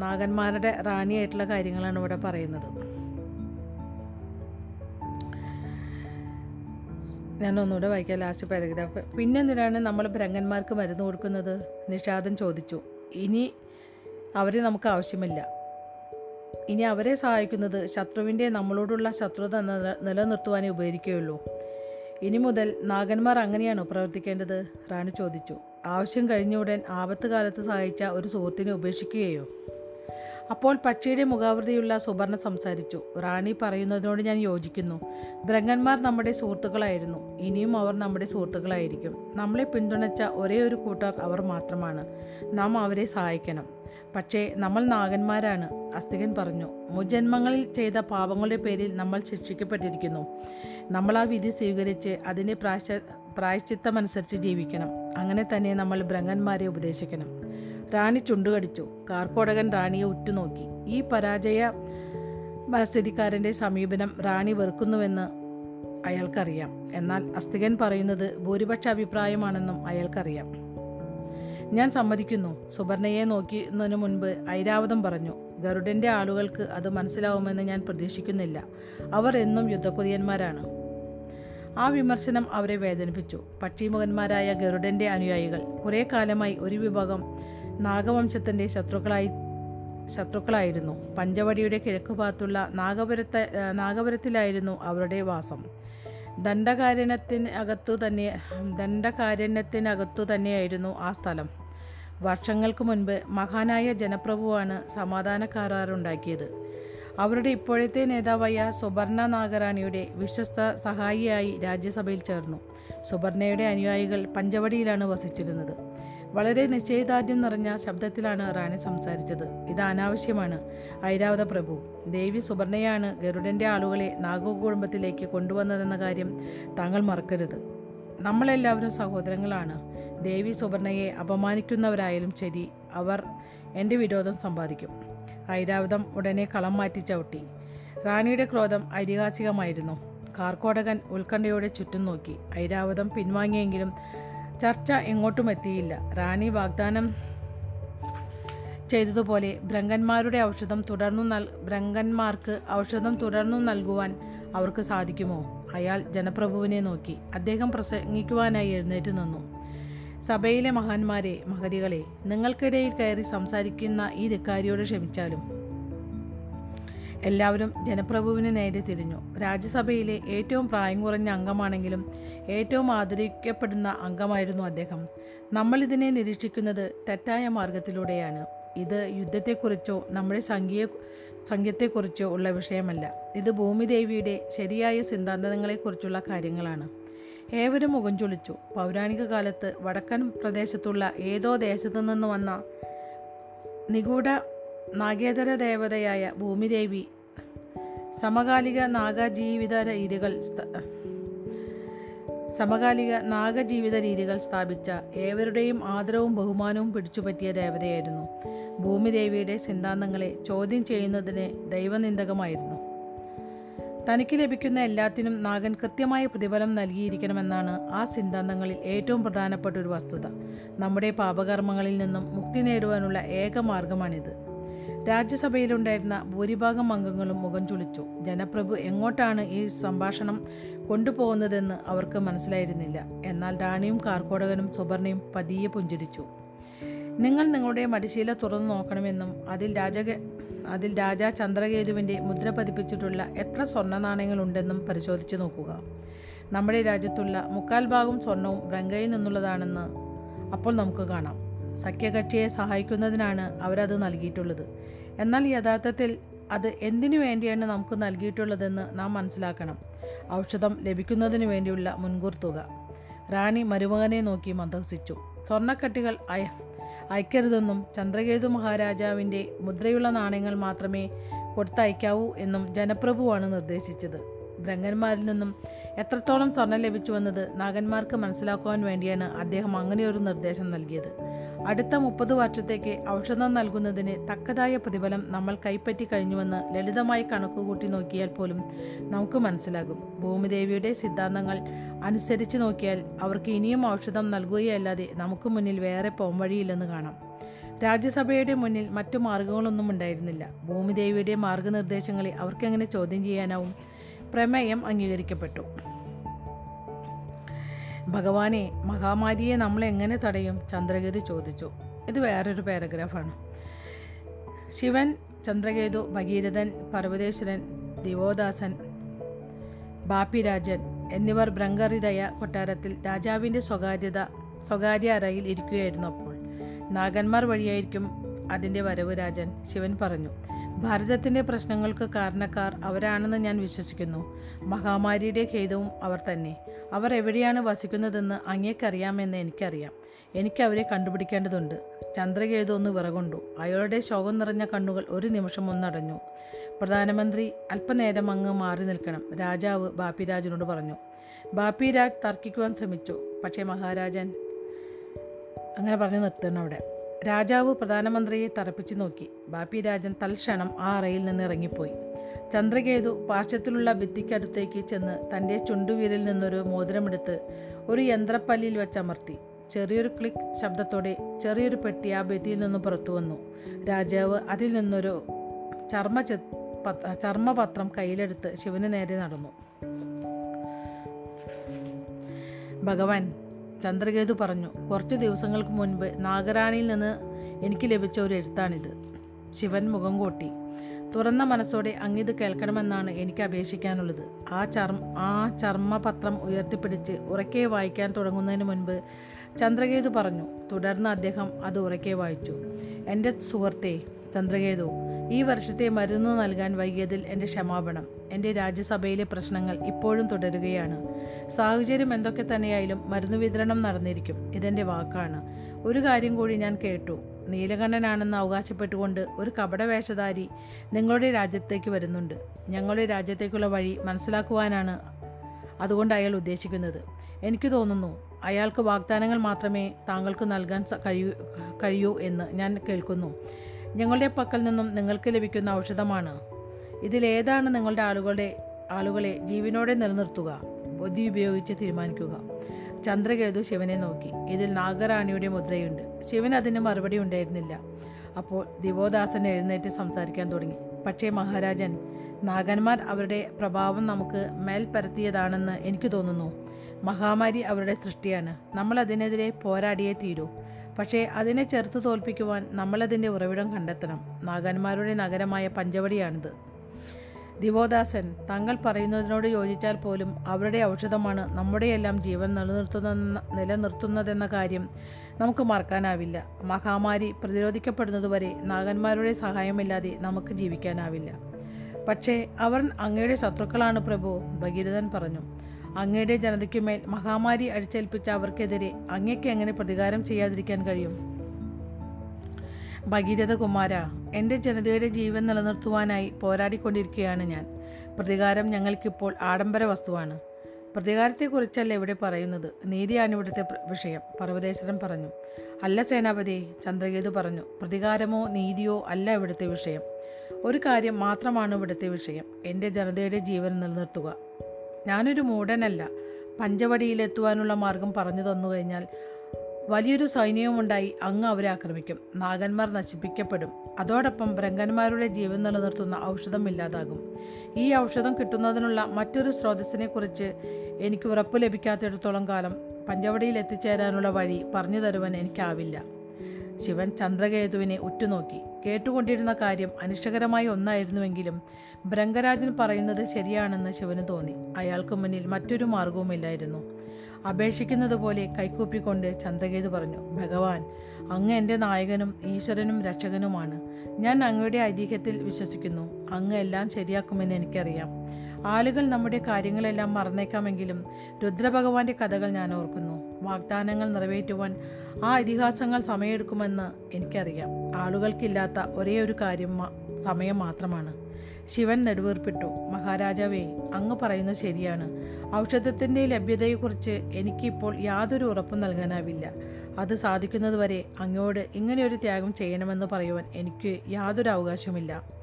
നാഗന്മാരുടെ റാണിയായിട്ടുള്ള കാര്യങ്ങളാണ് ഇവിടെ പറയുന്നത്. ഞാൻ ഒന്നുകൂടെ വായിക്കാം ലാസ്റ്റ് പാരഗ്രാഫ്. പിന്നെ എന്തിനാണ് നമ്മൾ ഭ്രങ്ങന്മാർക്ക് മരുന്ന് കൊടുക്കുന്നത്? നിഷാദൻ ചോദിച്ചു. ഇനി അവരെ നമുക്ക് ആവശ്യമില്ല. ഇനി അവരെ സഹായിക്കുന്നത് ശത്രുവിന്റെ നമ്മളോടുള്ള ശത്രുത നില നിലനിർത്തുവാനേ ഉപകരിക്കുകയുള്ളൂ. ഇനി മുതൽ നാഗന്മാർ അങ്ങനെയാണോ പ്രവർത്തിക്കേണ്ടത്? റാണി ചോദിച്ചു. ആവശ്യം കഴിഞ്ഞ ഉടൻ ആപത്ത് കാലത്ത് സഹായിച്ച ഒരു സുഹൃത്തിനെ ഉപേക്ഷിക്കുകയോ? അപ്പോൾ പക്ഷിയുടെ മുഖാവൃതിയുള്ള സുവർണ സംസാരിച്ചു. റാണി പറയുന്നതിനോട് ഞാൻ യോജിക്കുന്നു. ബ്രഹ്മന്മാർ നമ്മുടെ സുഹൃത്തുക്കളായിരുന്നു. ഇനിയും അവർ നമ്മുടെ സുഹൃത്തുക്കളായിരിക്കും. നമ്മളെ പിന്തുണച്ച ഒരേ ഒരു കൂട്ടർ അവർ മാത്രമാണ്. നാം അവരെ സഹായിക്കണം. പക്ഷേ നമ്മൾ നാഗന്മാരാണ് അസ്തികൻ പറഞ്ഞു. മുജന്മങ്ങളിൽ ചെയ്ത പാപങ്ങളുടെ പേരിൽ നമ്മൾ ശിക്ഷിക്കപ്പെട്ടിരിക്കുന്നു. നമ്മൾ ആ വിധി സ്വീകരിച്ച് അതിന്റെ പ്രാശ പ്രായശ്ചിത്തമനുസരിച്ച് ജീവിക്കണം. അങ്ങനെ തന്നെ നമ്മൾ ബ്രഹ്മന്മാരെ ഉപദേശിക്കണം. റാണി ചുണ്ടുകടിച്ചു. കാർക്കോടകൻ റാണിയെ ഉറ്റുനോക്കി. ഈ പരാജയ മനസ്ഥിതിക്കാരന്റെ സമീപനം റാണി വെറുക്കുന്നുവെന്ന് അയാൾക്കറിയാം. എന്നാൽ അസ്തികൻ പറയുന്നത് ഭൂരിപക്ഷ അഭിപ്രായമാണെന്നും അയാൾക്കറിയാം. ഞാൻ സമ്മതിക്കുന്നു. സുവർണയെ നോക്കുന്നതിന് മുൻപ് ഐരാവതം പറഞ്ഞു. ഗരുഡന്റെ ആളുകൾക്ക് അത് മനസ്സിലാവുമെന്ന് ഞാൻ പ്രതീക്ഷിക്കുന്നില്ല. അവർ എന്നും യുദ്ധക്കൊതിയന്മാരാണ്. ആ വിമർശനം അവരെ വേദനിപ്പിച്ചു. പക്ഷിമുഖന്മാരായ ഗരുഡന്റെ അനുയായികൾ കുറേ കാലമായി ഒരു വിഭാഗം നാഗവംശത്തിന്റെ ശത്രുക്കളായി ശത്രുക്കളായിരുന്നു. പഞ്ചവടിയുടെ കിഴക്കുഭാഗത്തുള്ള നാഗപുരത്തെ നാഗപുരത്തിലായിരുന്നു അവരുടെ വാസം. ദണ്ഡകാരണ്യത്തിനകത്തു തന്നെ ദണ്ഡകാരണ്യത്തിനകത്തു തന്നെയായിരുന്നു ആ സ്ഥലം. വർഷങ്ങൾക്ക് മുൻപ് മഹാനായ ജനപ്രഭുവാണ് സമാധാന കരാറുണ്ടാക്കിയത് അവരുടെ ഇപ്പോഴത്തെ നേതാവായ സുബർണ നാഗറാണിയുടെ വിശ്വസ്ത സഹായിയായി രാജ്യസഭയിൽ ചേർന്നു. സുബർണയുടെ അനുയായികൾ പഞ്ചവടിയിലാണ് വസിച്ചിരുന്നത്. വളരെ നിശ്ചയദാർഢ്യം നിറഞ്ഞ ശബ്ദത്തിലാണ് റാണി സംസാരിച്ചത്. ഇത് അനാവശ്യമാണ്. ഐരാവത പ്രഭു ദേവി സുബർണയാണ് ഗരുഡന്റെ ആളുകളെ നാഗകുടുംബത്തിലേക്ക് കൊണ്ടുവന്നതെന്ന കാര്യം താങ്കൾ മറക്കരുത്. നമ്മളെല്ലാവരും സഹോദരങ്ങളാണ്. ദേവി സുബർണയെ അപമാനിക്കുന്നവരായാലും ശരി അവർ എന്റെ വിരോധം സമ്പാദിക്കും. ഐരാവതം ഉടനെ കളം മാറ്റി ചവിട്ടി. റാണിയുടെ ക്രോധം ഐതിഹാസികമായിരുന്നു. കാർക്കോടകൻ ഉത്കണ്ഠയോടെ ചുറ്റും നോക്കി. ഐരാവതം പിൻവാങ്ങിയെങ്കിലും ചർച്ച എങ്ങോട്ടും എത്തിയില്ല റാണി വാഗ്ദാനം ചെയ്തതുപോലെ ഭ്രങ്കന്മാരുടെ ഔഷധം തുടർന്നു നൽ ഭ്രങ്കന്മാർക്ക് ഔഷധം തുടർന്നു നൽകുവാൻ അവർക്ക് സാധിക്കുമോ? അയാൾ ജനപ്രഭുവിനെ നോക്കി. അദ്ദേഹം പ്രസംഗിക്കുവാനായി എഴുന്നേറ്റ് നിന്നു. സഭയിലെ മഹാന്മാരെ മഹതികളെ നിങ്ങൾക്കിടയിൽ കയറി സംസാരിക്കുന്ന ഈ ധിക്കാരിയോട് ക്ഷമിച്ചാലും എല്ലാവരും ജനപ്രഭുവിന് നേരെ തിരിഞ്ഞു. രാജ്യസഭയിലെ ഏറ്റവും പ്രായം കുറഞ്ഞ അംഗമാണെങ്കിലും ഏറ്റവും ആദരിക്കപ്പെടുന്ന അംഗമായിരുന്നു അദ്ദേഹം. നമ്മളിതിനെ നിരീക്ഷിക്കുന്നത് തെറ്റായ മാർഗത്തിലൂടെയാണ്. ഇത് യുദ്ധത്തെക്കുറിച്ചോ നമ്മുടെ സംഖ്യയെ സംഖ്യത്തെക്കുറിച്ചോ ഉള്ള വിഷയമല്ല. ഇത് ഭൂമിദേവിയുടെ ശരിയായ സിദ്ധാന്തങ്ങളെക്കുറിച്ചുള്ള കാര്യങ്ങളാണ്. ഏവരും മുഖം ചൊളിച്ചു. പൗരാണിക കാലത്ത് വടക്കൻ പ്രദേശത്തുള്ള ഏതോ ദേശത്തു നിന്ന് വന്ന നിഗൂഢ നാഗേതര ദേവതയായ ഭൂമിദേവി സമകാലിക നാഗജീവിത രീതികൾ സമകാലിക നാഗജീവിത രീതികൾ സ്ഥാപിച്ച ഏവരുടെയും ആദരവും ബഹുമാനവും പിടിച്ചുപറ്റിയ ദേവതയായിരുന്നു. ഭൂമിദേവിയുടെ സിദ്ധാന്തങ്ങളെ ചോദ്യം ചെയ്യുന്നതിന് ദൈവനിന്ദകമായിരുന്നു. തനിക്ക് ലഭിക്കുന്ന എല്ലാത്തിനും നാഗൻ കൃത്യമായ പ്രതിഫലം നൽകിയിരിക്കണമെന്നാണ് ആ സിദ്ധാന്തങ്ങളിൽ ഏറ്റവും പ്രധാനപ്പെട്ട ഒരു വസ്തുത. നമ്മുടെ പാപകർമ്മങ്ങളിൽ നിന്നും മുക്തി നേടുവാനുള്ള ഏക മാർഗമാണിത്. രാജ്യസഭയിലുണ്ടായിരുന്ന ഭൂരിഭാഗം അംഗങ്ങളും മുഖം ചുളിച്ചു. ജനപ്രഭു എങ്ങോട്ടാണ് ഈ സംഭാഷണം കൊണ്ടുപോകുന്നതെന്ന് അവർക്ക് മനസ്സിലായിരുന്നില്ല. എന്നാൽ റാണിയും കാർക്കോടകനും സുബർണയും പതിയെ പുഞ്ചിരിച്ചു. നിങ്ങൾ നിങ്ങളുടെ മടിശീല തുറന്നു നോക്കണമെന്നും അതിൽ രാജക അതിൽ രാജാ ചന്ദ്രകേതുവിന്റെ മുദ്ര പതിപ്പിച്ചിട്ടുള്ള എത്ര സ്വർണ നാണയങ്ങളുണ്ടെന്നും പരിശോധിച്ചു നോക്കുക. നമ്മുടെ രാജ്യത്തുള്ള മുക്കാൽ ഭാഗം സ്വർണവും ബ്രങ്കയിൽ നിന്നുള്ളതാണെന്ന് അപ്പോൾ നമുക്ക് കാണാം. സഖ്യകക്ഷിയെ സഹായിക്കുന്നതിനാണ് അവരത് നൽകിയിട്ടുള്ളത്. എന്നാൽ യഥാർത്ഥത്തിൽ അത് എന്തിനു വേണ്ടിയാണ് നമുക്ക് നൽകിയിട്ടുള്ളതെന്ന് നാം മനസ്സിലാക്കണം. ഔഷധം ലഭിക്കുന്നതിന് വേണ്ടിയുള്ള മുൻകൂർ തുക. റാണി മരുമകനെ നോക്കി മന്ദഹസിച്ചു. സ്വർണക്കട്ടികൾ അയ അയക്കരുതെന്നും ചന്ദ്രകേതു മഹാരാജാവിന്റെ മുദ്രയുള്ള നാണയങ്ങൾ മാത്രമേ കൊടുത്തയക്കാവൂ എന്നും ജനപ്രഭുവാണ് നിർദ്ദേശിച്ചത്. ഭ്രങ്ങന്മാരിൽ നിന്നും എത്രത്തോളം സ്വർണം ലഭിച്ചുവെന്നത് നാഗന്മാർക്ക് മനസ്സിലാക്കുവാൻ വേണ്ടിയാണ് അദ്ദേഹം അങ്ങനെയൊരു നിർദ്ദേശം നൽകിയത്. അടുത്ത മുപ്പത് വർഷത്തേക്ക് ഔഷധം നൽകുന്നതിന് തക്കതായ പ്രതിഫലം നമ്മൾ കൈപ്പറ്റി കഴിഞ്ഞുവെന്ന് ലളിതമായി കണക്കുകൂട്ടി നോക്കിയാൽ പോലും നമുക്ക് മനസ്സിലാകും. ഭൂമിദേവിയുടെ സിദ്ധാന്തങ്ങൾ അനുസരിച്ച് നോക്കിയാൽ അവർക്ക് ഇനിയും ഔഷധം നൽകുകയല്ലാതെ നമുക്ക് മുന്നിൽ വേറെ പോംവഴിയില്ലെന്ന് കാണാം. രാജ്യസഭയുടെ മുന്നിൽ മറ്റു മാർഗങ്ങളൊന്നും ഉണ്ടായിരുന്നില്ല. ഭൂമിദേവിയുടെ മാർഗനിർദ്ദേശങ്ങളെ അവർക്കെങ്ങനെ ചോദ്യം ചെയ്യാനാവും? പ്രമേയം അംഗീകരിക്കപ്പെട്ടു. ഭഗവാനെ മഹാമാരിയെ നമ്മൾ എങ്ങനെ തടയും? ചന്ദ്രകേതു ചോദിച്ചു. ഇത് വേറൊരു പാരഗ്രാഫാണ് ശിവൻ ചന്ദ്രകേതു ഭഗീരഥൻ പർവതേശ്വരൻ ദിവോദാസൻ ബാപ്പിരാജൻ എന്നിവർ ബ്രങ്കറിതയ കൊട്ടാരത്തിൽ രാജാവിന്റെ സ്വകാര്യത സ്വകാര്യ അറയിൽ ഇരിക്കുകയായിരുന്നു അപ്പോൾ. നാഗന്മാർ വഴിയായിരിക്കും അതിന്റെ വരവ് രാജൻ ശിവൻ പറഞ്ഞു. ഭാരതത്തിന്റെ പ്രശ്നങ്ങൾക്ക് കാരണക്കാർ അവരാണെന്ന് ഞാൻ വിശ്വസിക്കുന്നു. മഹാമാരിയുടെ ഖേദവും അവർ തന്നെ. അവർ എവിടെയാണ് വസിക്കുന്നതെന്ന് അങ്ങേക്കറിയാമെന്ന് എനിക്കറിയാം. എനിക്ക് അവരെ കണ്ടുപിടിക്കേണ്ടതുണ്ട്. ചന്ദ്രകേതു ഒന്ന് വിറകൊണ്ടു. അയാളുടെ ശോകം നിറഞ്ഞ കണ്ണുകൾ ഒരു നിമിഷം ഒന്നടഞ്ഞു. പ്രധാനമന്ത്രി അല്പനേരം അങ്ങ് മാറി നിൽക്കണം. രാജാവ് ബാപ്പിരാജിനോട് പറഞ്ഞു. ബാപ്പിരാജ് തർക്കിക്കുവാൻ ശ്രമിച്ചു. പക്ഷേ മഹാരാജൻ അങ്ങനെ പറഞ്ഞു നിർത്തണം അവിടെ. രാജാവ് പ്രധാനമന്ത്രിയെ തറപ്പിച്ചു നോക്കി. ബാപ്പി രാജൻ തൽക്ഷണം ആ അറയിൽ നിന്ന് ഇറങ്ങിപ്പോയി. ചന്ദ്രകേതു പാർശ്വത്തിലുള്ള ഭിത്തിക്കടുത്തേക്ക് ചെന്ന് തന്റെ ചുണ്ടുവീരിൽ നിന്നൊരു മോതിരമെടുത്ത് ഒരു യന്ത്രപ്പല്ലിയിൽ വെച്ചമർത്തി. ചെറിയൊരു ക്ലിക്ക് ശബ്ദത്തോടെ ചെറിയൊരു പെട്ടി ആ ഭിത്തിയിൽ നിന്ന് പുറത്തു വന്നു. രാജാവ് അതിൽ നിന്നൊരു ചർമ്മ ചർമ്മപത്രം കയ്യിലെടുത്ത് ശിവന് നേരെ നടന്നു. ഭഗവാൻ ചന്ദ്രകേതു പറഞ്ഞു കുറച്ച് ദിവസങ്ങൾക്ക് മുൻപ് നാഗരാണിയിൽ നിന്ന് എനിക്ക് ലഭിച്ച ഒരു എഴുത്താണിത്. ശിവൻ മുഖം കൂട്ടി തുറന്ന മനസ്സോടെ അങ്ങിത് കേൾക്കണമെന്നാണ് എനിക്ക് അപേക്ഷിക്കാനുള്ളത്. ആ ചർമ്മ ആ ചർമ്മപത്രം ഉയർത്തിപ്പിടിച്ച് ഉറക്കെ വായിക്കാൻ തുടങ്ങുന്നതിന് മുൻപ് ചന്ദ്രകേതു പറഞ്ഞു തുടർന്ന് അദ്ദേഹം അത് ഉറക്കെ വായിച്ചു. എന്റെ സുഹൃത്തെ ചന്ദ്രകേതു ഈ വർഷത്തെ മരുന്ന് നൽകാൻ വൈകിയതിൽ എന്റെ ക്ഷമാപണം. എന്റെ രാജ്യസഭയിലെ പ്രശ്നങ്ങൾ ഇപ്പോഴും തുടരുകയാണ്. സാഹചര്യം എന്തൊക്കെ തന്നെയായാലും മരുന്ന് വിതരണം നടന്നിരിക്കും. ഇതെന്റെ വാക്കാണ്. ഒരു കാര്യം കൂടി ഞാൻ കേട്ടു. നീലകണ്ഠനാണെന്ന് അവകാശപ്പെട്ടുകൊണ്ട് ഒരു കപടവേഷധാരി നിങ്ങളുടെ രാജ്യത്തേക്ക് വരുന്നുണ്ട്. ഞങ്ങളുടെ രാജ്യത്തേക്കുള്ള വഴി മനസ്സിലാക്കുവാനാണ് അതുകൊണ്ട് അയാൾ ഉദ്ദേശിക്കുന്നത്. എനിക്ക് തോന്നുന്നു അയാൾക്ക് വാഗ്ദാനങ്ങൾ മാത്രമേ താങ്കൾക്ക് നൽകാൻ കഴിയൂ കഴിയൂ എന്ന് ഞാൻ കേൾക്കുന്നു. ഞങ്ങളുടെ പക്കൽ നിന്നും നിങ്ങൾക്ക് ലഭിക്കുന്ന ഔഷധമാണ് ഇതിലേതാണ് നിങ്ങളുടെ ആളുകളുടെ ആളുകളെ ജീവനോടെ നിലനിർത്തുക ബുദ്ധി ഉപയോഗിച്ച് തീരുമാനിക്കുക. ചന്ദ്രകേതു ശിവനെ നോക്കി. ഇതിൽ നാഗറാണിയുടെ മുദ്രയുണ്ട്. ശിവൻ അതിന് മറുപടി ഉണ്ടായിരുന്നില്ല. അപ്പോൾ ദിവോദാസൻ എഴുന്നേറ്റ് സംസാരിക്കാൻ തുടങ്ങി. പക്ഷേ മഹാരാജൻ നാഗന്മാർ അവരുടെ പ്രഭാവം നമുക്ക് മേൽ പരത്തിയതാണെന്ന് എനിക്ക് തോന്നുന്നു. മഹാമാരി അവരുടെ സൃഷ്ടിയാണ്. നമ്മൾ അതിനെതിരെ പോരാടിയേ തീരൂ. പക്ഷേ അതിനെ ചെറുത്ത് തോൽപ്പിക്കുവാൻ നമ്മളതിന്റെ ഉറവിടം കണ്ടെത്തണം. നാഗന്മാരുടെ നഗരമായ പഞ്ചവടിയാണിത്. ദിവോദാസൻ താങ്കൾ പറയുന്നതിനോട് യോജിച്ചാൽ പോലും അവരുടെ ഔഷധമാണ് നമ്മുടെയെല്ലാം ജീവൻ നിലനിർത്തുന്ന നിലനിർത്തുന്നതെന്ന കാര്യം നമുക്ക് മറക്കാനാവില്ല. മഹാമാരി പ്രതിരോധിക്കപ്പെടുന്നതുവരെ നാഗന്മാരുടെ സഹായമില്ലാതെ നമുക്ക് ജീവിക്കാനാവില്ല. പക്ഷേ അവർ അങ്ങയുടെ ശത്രുക്കളാണ് പ്രഭു ഭഗീരഥൻ പറഞ്ഞു. അങ്ങയുടെ ജനതയ്ക്കുമേൽ മഹാമാരി അടിച്ചേൽപ്പിച്ച അവർക്കെതിരെ അങ്ങയ്ക്ക് എങ്ങനെ പ്രതികാരം ചെയ്യാതിരിക്കാൻ കഴിയും? ഭഗീരഥ കുമാര എന്റെ ജനതയുടെ ജീവൻ നിലനിർത്തുവാനായി പോരാടിക്കൊണ്ടിരിക്കുകയാണ് ഞാൻ. പ്രതികാരം ഞങ്ങൾക്കിപ്പോൾ ആഡംബര വസ്തുവാണ്. പ്രതികാരത്തെക്കുറിച്ചല്ല ഇവിടെ പറയുന്നത്. നീതിയാണ് ഇവിടുത്തെ വിഷയം. പർവതേശ്വരൻ പറഞ്ഞു. അല്ല സേനാപതി ചന്ദ്രകേതു പറഞ്ഞു. പ്രതികാരമോ നീതിയോ അല്ല ഇവിടുത്തെ വിഷയം. ഒരു കാര്യം മാത്രമാണ് ഇവിടുത്തെ വിഷയം. എന്റെ ജനതയുടെ ജീവൻ നിലനിർത്തുക. ഞാനൊരു മൂടനല്ല പഞ്ചവടിയിലെത്തുവാനുള്ള മാർഗം പറഞ്ഞു തന്നു കഴിഞ്ഞാൽ വലിയൊരു സൈന്യവുമുണ്ടായി അങ്ങ് അവരെ ആക്രമിക്കും. നാഗന്മാർ നശിപ്പിക്കപ്പെടും. അതോടൊപ്പം ബ്രങ്കന്മാരുടെ ജീവൻ നിലനിർത്തുന്ന ഔഷധം ഇല്ലാതാകും. ഈ ഔഷധം കിട്ടുന്നതിനുള്ള മറ്റൊരു സ്രോതസ്സിനെക്കുറിച്ച് എനിക്ക് ഉറപ്പ് ലഭിക്കാത്തിടത്തോളം കാലം പഞ്ചവടിയിൽ എത്തിച്ചേരാനുള്ള വഴി പറഞ്ഞു തരുവാൻ എനിക്കാവില്ല. ശിവൻ ചന്ദ്രകേതുവിനെ ഉറ്റുനോക്കി. കേട്ടുകൊണ്ടിരുന്ന കാര്യം അനിഷ്ടകരമായ ഒന്നായിരുന്നുവെങ്കിലും ബ്രംഗരാജൻ പറയുന്നത് ശരിയാണെന്ന് ശിവന് തോന്നി. അയാൾക്ക് മുന്നിൽ മറ്റൊരു മാർഗവുമില്ലായിരുന്നു. അപേക്ഷിക്കുന്നത് പോലെ കൈക്കൂപ്പിക്കൊണ്ട് ചന്ദ്രകേതു പറഞ്ഞു ഭഗവാൻ അങ്ങ് എന്റെ നായകനും ഈശ്വരനും രക്ഷകനുമാണ്. ഞാൻ അങ്ങയുടെ ഐതിഹ്യത്തിൽ വിശ്വസിക്കുന്നു. അങ്ങ് എല്ലാം ശരിയാക്കുമെന്ന് എനിക്കറിയാം. ആളുകൾ നമ്മുടെ കാര്യങ്ങളെല്ലാം മറന്നേക്കാമെങ്കിലും രുദ്രഭഗവാന്റെ കഥകൾ ഞാൻ ഓർക്കുന്നു. വാഗ്ദാനങ്ങൾ നിറവേറ്റുവാൻ ആ ഇതിഹാസങ്ങൾ സമയമെടുക്കുമെന്ന് എനിക്കറിയാം. ആളുകൾക്കില്ലാത്ത ഒരേ ഒരു കാര്യം സമയം മാത്രമാണ്. ശിവൻ നെടുവീർപ്പിട്ടു. മഹാരാജാവേ അങ്ങ് പറയുന്നത് ശരിയാണ്. ഔഷധത്തിന്റെ ലഭ്യതയെക്കുറിച്ച് എനിക്കിപ്പോൾ യാതൊരു ഉറപ്പും നൽകാനാവില്ല. അത് സാധിക്കുന്നതുവരെ അങ്ങോട് ഇങ്ങനെയൊരു ത്യാഗം ചെയ്യണമെന്ന് പറയുവാൻ എനിക്ക് യാതൊരു അവകാശമില്ല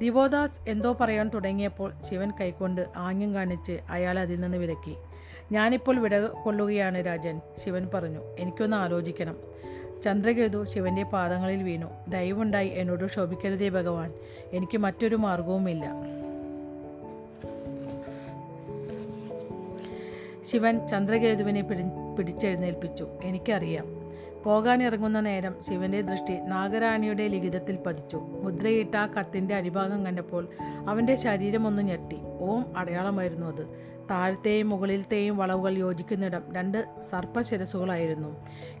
ദിവോദാസ് എന്തോ പറയാൻ തുടങ്ങിയപ്പോൾ ശിവൻ കൈക്കൊണ്ട് ആംഗ്യം കാണിച്ച് അയാൾ അതിൽ നിന്ന് വിലക്കി. ഞാനിപ്പോൾ വിട കൊള്ളുകയാണ് രാജൻ ശിവൻ പറഞ്ഞു. എനിക്കൊന്ന് ആലോചിക്കണം. ചന്ദ്രകേതു ശിവന്റെ പാദങ്ങളിൽ വീണു. ദയവുണ്ടായി എന്നോട് ക്ഷോഭിക്കരുതേ ഭഗവാൻ. എനിക്ക് മറ്റൊരു മാർഗവുമില്ല. ശിവൻ ചന്ദ്രകേതുവിനെ പിടി പിടിച്ചെഴുന്നേൽപ്പിച്ചു. എനിക്കറിയാം. പോകാനിറങ്ങുന്ന നേരം ശിവന്റെ ദൃഷ്ടി നാഗരാണിയുടെ ലിഖിതത്തിൽ പതിച്ചു. മുദ്രയിട്ട ആ കത്തിന്റെ അടിഭാഗം കണ്ടപ്പോൾ അവന്റെ ശരീരമൊന്ന് ഞെട്ടി. ഓം അടയാളമായിരുന്നു അത്. താഴത്തെയും മുകളിലത്തെയും വളവുകൾ യോജിക്കുന്നിടം രണ്ട് സർപ്പശിരസുകളായിരുന്നു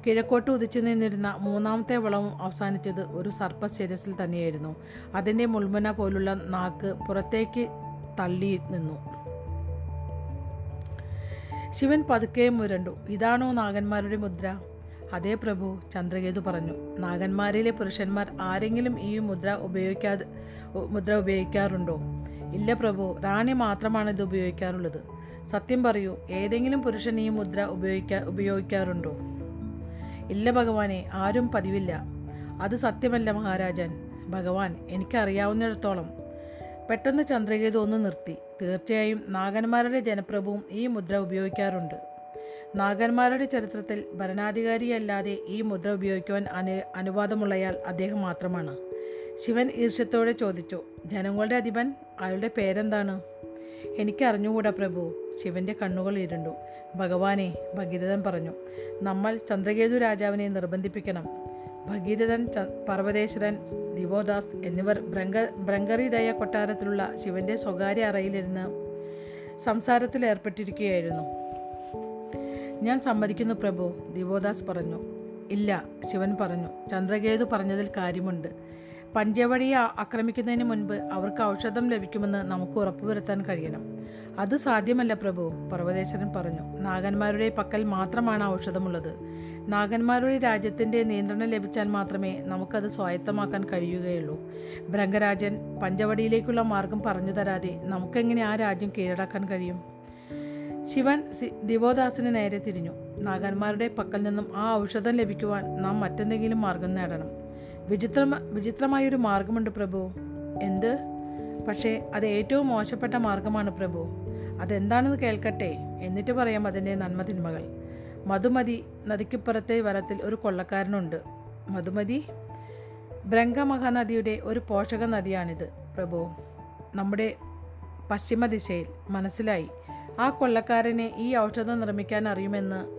കിഴക്കോട്ട് ഉദിച്ചു നിന്നിരുന്ന മൂന്നാമത്തെ വളവും അവസാനിച്ചത് ഒരു സർപ്പശിരസിൽ തന്നെയായിരുന്നു. അതിന്റെ മുൾമുന പോലുള്ള നാക്ക് പുറത്തേക്ക് തള്ളി നിന്നു. ശിവൻ പതുക്കെ മുരണ്ടു. ഇതാണോ നാഗന്മാരുടെ മുദ്ര? അതേ പ്രഭു ചന്ദ്രകേതു പറഞ്ഞു. നാഗന്മാരിലെ പുരുഷന്മാർ ആരെങ്കിലും ഈ മുദ്ര ഉപയോഗിക്കാതെ മുദ്ര ഉപയോഗിക്കാറുണ്ടോ? ഇല്ല പ്രഭു റാണി മാത്രമാണ് ഇത് ഉപയോഗിക്കാറുള്ളത്. സത്യം പറയൂ ഏതെങ്കിലും പുരുഷൻ ഈ മുദ്ര ഉപയോഗിക്കാ ഉപയോഗിക്കാറുണ്ടോ? ഇല്ല ഭഗവാനെ ആരും പതിവില്ല. അത് സത്യമല്ല മഹാരാജൻ. ഭഗവാൻ എനിക്കറിയാവുന്നിടത്തോളം. പെട്ടെന്ന് ചന്ദ്രകേതു ഒന്ന് നിർത്തി. തീർച്ചയായും നാഗന്മാരുടെ ജനപ്രഭുവും ഈ മുദ്ര ഉപയോഗിക്കാറുണ്ട്. നാഗന്മാരുടെ ചരിത്രത്തിൽ ഭരണാധികാരിയല്ലാതെ ഈ മുദ്ര ഉപയോഗിക്കുവാൻ അനു അനുവാദമുള്ളയാൾ അദ്ദേഹം മാത്രമാണ്. ശിവൻ ഈർഷ്യത്തോടെ ചോദിച്ചു ജനങ്ങളുടെ അധിപൻ? അയാളുടെ പേരെന്താണ്? എനിക്ക് അറിഞ്ഞുകൂടാ പ്രഭു. ശിവന്റെ കണ്ണുകൾ ഇരുണ്ടു. ഭഗവാനെ ഭഗീരഥൻ പറഞ്ഞു നമ്മൾ ചന്ദ്രകേതു രാജാവിനെ നിർബന്ധിപ്പിക്കണം. ഭഗീരഥൻ പർവതേശ്വരൻ ദിവോദാസ് എന്നിവർ ബ്രങ്ക ബ്രങ്കറിദയ കൊട്ടാരത്തിലുള്ള ശിവന്റെ സ്വകാര്യ അറയിലിരുന്ന് സംസാരത്തിൽ ഏർപ്പെട്ടിരിക്കുകയായിരുന്നു. ഞാൻ സമ്മതിക്കുന്നു പ്രഭു ദിവോദാസ് പറഞ്ഞു. ഇല്ല ശിവൻ പറഞ്ഞു. ചന്ദ്രകേതു പറഞ്ഞതിൽ കാര്യമുണ്ട്. പഞ്ചവടിയെ ആക്രമിക്കുന്നതിന് മുൻപ് അവർക്ക് ഔഷധം ലഭിക്കുമെന്ന് നമുക്ക് ഉറപ്പുവരുത്താൻ കഴിയണം. അത് സാധ്യമല്ല പ്രഭു പർവതേശ്വരൻ പറഞ്ഞു. നാഗന്മാരുടെ പക്കൽ മാത്രമാണ് ഔഷധമുള്ളത്. നാഗന്മാരുടെ രാജ്യത്തിന്റെ നിയന്ത്രണം ലഭിച്ചാൽ മാത്രമേ നമുക്കത് സ്വായത്തമാക്കാൻ കഴിയുകയുള്ളൂ. ബ്രംഗരാജൻ പഞ്ചവടിയിലേക്കുള്ള മാർഗം പറഞ്ഞു തരാതെ നമുക്കെങ്ങനെ ആ രാജ്യം കീഴടക്കാൻ കഴിയും? ശിവൻ ദിവോദാസിന് നേരെ തിരിഞ്ഞു. നാഗന്മാരുടെ പക്കൽ നിന്നും ആ ഔഷധം ലഭിക്കുവാൻ നാം മറ്റെന്തെങ്കിലും മാർഗം നേടണം. വിചിത്രമ വിചിത്രമായൊരു മാർഗമുണ്ട് പ്രഭു. എന്ത്? പക്ഷേ അത് ഏറ്റവും മോശപ്പെട്ട മാർഗമാണ് പ്രഭു. അതെന്താണെന്ന് കേൾക്കട്ടെ. എന്നിട്ട് പറയാം അതിന്റെ നന്മ തിന്മകൾ. മധുമതി നദിക്കിപ്പുറത്തെ വനത്തിൽ ഒരു കൊള്ളക്കാരനുണ്ട്. മധുമതി? ബ്രംഗമഹാനദിയുടെ ഒരു പോഷക നദിയാണിത് പ്രഭു. നമ്മുടെ പശ്ചിമ ദിശയിൽ മനസ്സിലായി. ആ കൊള്ളക്കാരനെ ഈ ഔഷധം നിർമ്മിക്കാൻ അറിയുമെന്ന്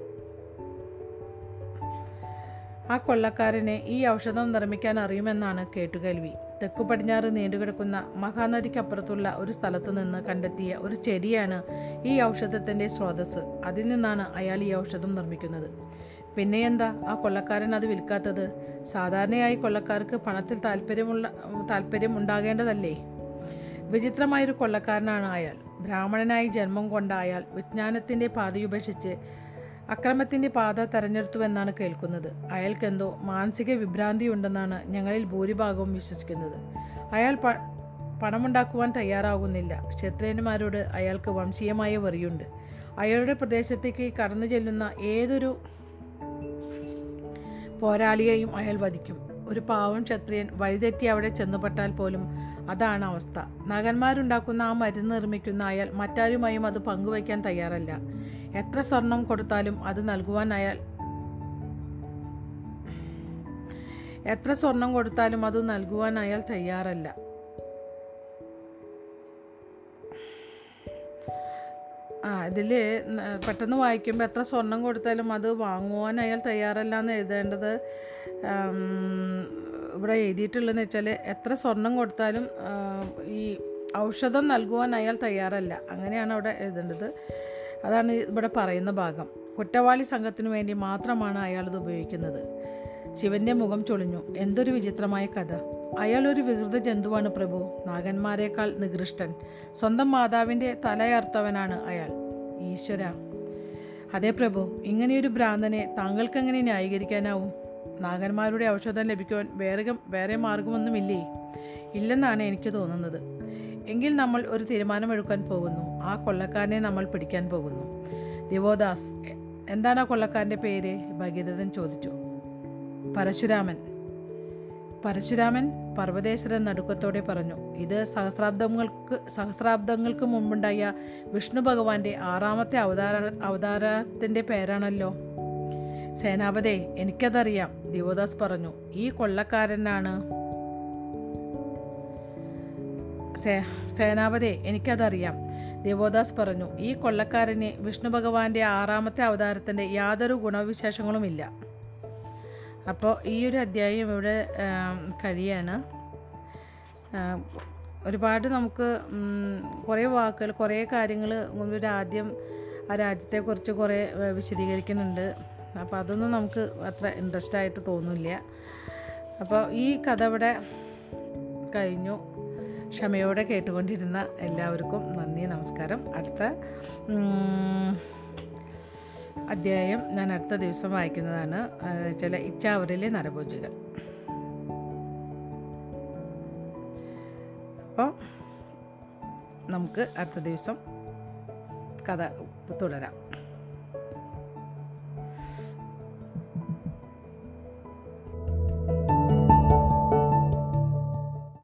ആ കൊള്ളക്കാരനെ ഈ ഔഷധം നിർമ്മിക്കാൻ അറിയുമെന്നാണ് കേട്ടുകേൾവി. തെക്കു പടിഞ്ഞാറ് നീണ്ടുകിടക്കുന്ന മഹാനദിക്കപ്പുറത്തുള്ള ഒരു സ്ഥലത്ത് നിന്ന് കണ്ടെത്തിയ ഒരു ചെടിയാണ് ഈ ഔഷധത്തിന്റെ സ്രോതസ് അതിൽ നിന്നാണ് അയാൾ ഈ ഔഷധം നിർമ്മിക്കുന്നത്. പിന്നെ എന്താ? ആ കൊള്ളക്കാരൻ അത് വിൽക്കാത്തത്? സാധാരണയായി കൊള്ളക്കാർക്ക് പണത്തിൽ താല്പര്യമുള്ള താല്പര്യം ഉണ്ടാകേണ്ടതല്ലേ? വിചിത്രമായൊരു കൊള്ളക്കാരനാണ് അയാൾ. ബ്രാഹ്മണനായി ജന്മം കൊണ്ട അയാൾ വിജ്ഞാനത്തിന്റെ പാതയുപേക്ഷിച്ച് അക്രമത്തിന്റെ പാത തെരഞ്ഞെടുത്തുവെന്നാണ് കേൾക്കുന്നത്. അയാൾക്കെന്തോ മാനസിക വിഭ്രാന്തി ഉണ്ടെന്നാണ് ഞങ്ങളിൽ ഭൂരിഭാഗവും വിശ്വസിക്കുന്നത്. അയാൾ പ പണമുണ്ടാക്കുവാൻ തയ്യാറാകുന്നില്ല. ക്ഷത്രിയന്മാരോട് അയാൾക്ക് വംശീയമായ വെറിയുണ്ട്. അയാളുടെ പ്രദേശത്തേക്ക് കടന്നു ചെല്ലുന്ന ഏതൊരു പോരാളിയെയും അയാൾ വധിക്കും. ഒരു പാവം ക്ഷത്രിയൻ വഴിതെറ്റി അവിടെ ചെന്നുപെട്ടാൽ പോലും അതാണ് അവസ്ഥ. നഗന്മാരുണ്ടാക്കുന്ന ആ മരുന്ന് നിർമ്മിക്കുന്ന അയാൾ മറ്റാരുമായും അത് പങ്കുവയ്ക്കാൻ തയ്യാറല്ല. എത്ര സ്വർണം കൊടുത്താലും അത് നൽകുവാൻ അയാൾ എത്ര സ്വർണം കൊടുത്താലും അത് നൽകുവാൻ അയാൾ തയ്യാറല്ല. ആ ഇതിൽ പെട്ടെന്ന് വായിക്കുമ്പോൾ എത്ര സ്വർണം കൊടുത്താലും അത് വാങ്ങുവാൻ അയാൾ തയ്യാറല്ല എന്ന് എഴുതേണ്ടത് ഇവിടെ എഴുതിയിട്ടുള്ളതെന്ന് വെച്ചാൽ എത്ര സ്വർണം കൊടുത്താലും ഈ ഔഷധം നൽകുവാൻ അയാൾ തയ്യാറല്ല. അങ്ങനെയാണ് അവിടെ എഴുതേണ്ടത്. അതാണ് ഇവിടെ പറയുന്ന ഭാഗം. കുറ്റവാളി സംഘത്തിന് വേണ്ടി മാത്രമാണ് അയാൾ ഇത് ഉപയോഗിക്കുന്നത്. ശിവന്റെ മുഖം ചൊളിഞ്ഞു. എന്തൊരു വിചിത്രമായ കഥ. അയാൾ ഒരു വികൃത ജന്തുവാണ് പ്രഭു. നാഗന്മാരെക്കാൾ നികൃഷ്ടൻ. സ്വന്തം മാതാവിന്റെ തലയർത്തവനാണ് അയാൾ. ഈശ്വര. അതെ പ്രഭു ഇങ്ങനെയൊരു ഭ്രാന്തനെ താങ്കൾക്കെങ്ങനെ ന്യായീകരിക്കാനാവും? നാഗന്മാരുടെ ഔഷധം ലഭിക്കുവാൻ വേറെ വേറെ മാർഗമൊന്നുമില്ലേ? ഇല്ലെന്നാണ് എനിക്ക് തോന്നുന്നത്. എങ്കിൽ നമ്മൾ ഒരു തീരുമാനമെടുക്കാൻ പോകുന്നു. ആ കൊള്ളക്കാരനെ നമ്മൾ പിടിക്കാൻ പോകുന്നു. ദിവോദാസ് എന്താണ് ആ കൊള്ളക്കാരന്റെ പേര്? ഭഗീരഥൻ ചോദിച്ചു. പരശുരാമൻ. പരശുരാമൻ പർവതേശ്വരൻ നടുക്കത്തോടെ പറഞ്ഞു ഇത് സഹസ്രാബ്ദങ്ങൾക്ക് സഹസ്രാബ്ദങ്ങൾക്ക് മുമ്പുണ്ടായ വിഷ്ണു ഭഗവാന്റെ ആറാമത്തെ അവതാര അവതാരത്തിന്റെ പേരാണല്ലോ. സേനാപതേ എനിക്കതറിയാം. ദേവദാസ് പറഞ്ഞു ഈ കൊള്ളക്കാരനാണ്. സേ സേനാപതേ എനിക്കതറിയാം. ദേവോദാസ് പറഞ്ഞു ഈ കൊള്ളക്കാരന് വിഷ്ണു ഭഗവാന്റെ ആറാമത്തെ അവതാരത്തിന്റെ യാതൊരു ഗുണവിശേഷങ്ങളുമില്ല. അപ്പോൾ ഈ ഒരു അധ്യായം ഇവിടെ കഴിയാണ്. ഒരുപാട് നമുക്ക് കുറേ വാക്കുകൾ കുറേ കാര്യങ്ങൾ ഒരു ആദ്യം ആ രാജ്യത്തെക്കുറിച്ച് കുറേ വിശദീകരിക്കുന്നുണ്ട്. അപ്പോൾ അതൊന്നും നമുക്ക് അത്ര ഇൻട്രസ്റ്റ് ആയിട്ട് തോന്നില്ല അപ്പോൾ ഈ കഥ ഇവിടെ കഴിഞ്ഞു. ക്ഷമയോടെ കേട്ടുകൊണ്ടിരുന്ന എല്ലാവർക്കും നന്ദി നമസ്കാരം. അടുത്ത അധ്യായം ഞാൻ അടുത്ത ദിവസം വായിക്കുന്നതാണ്. ചില ഇച്ചാവറിലെ നരഭോജികൾ. അപ്പോൾ നമുക്ക് അടുത്ത ദിവസം കഥ തുടരാം.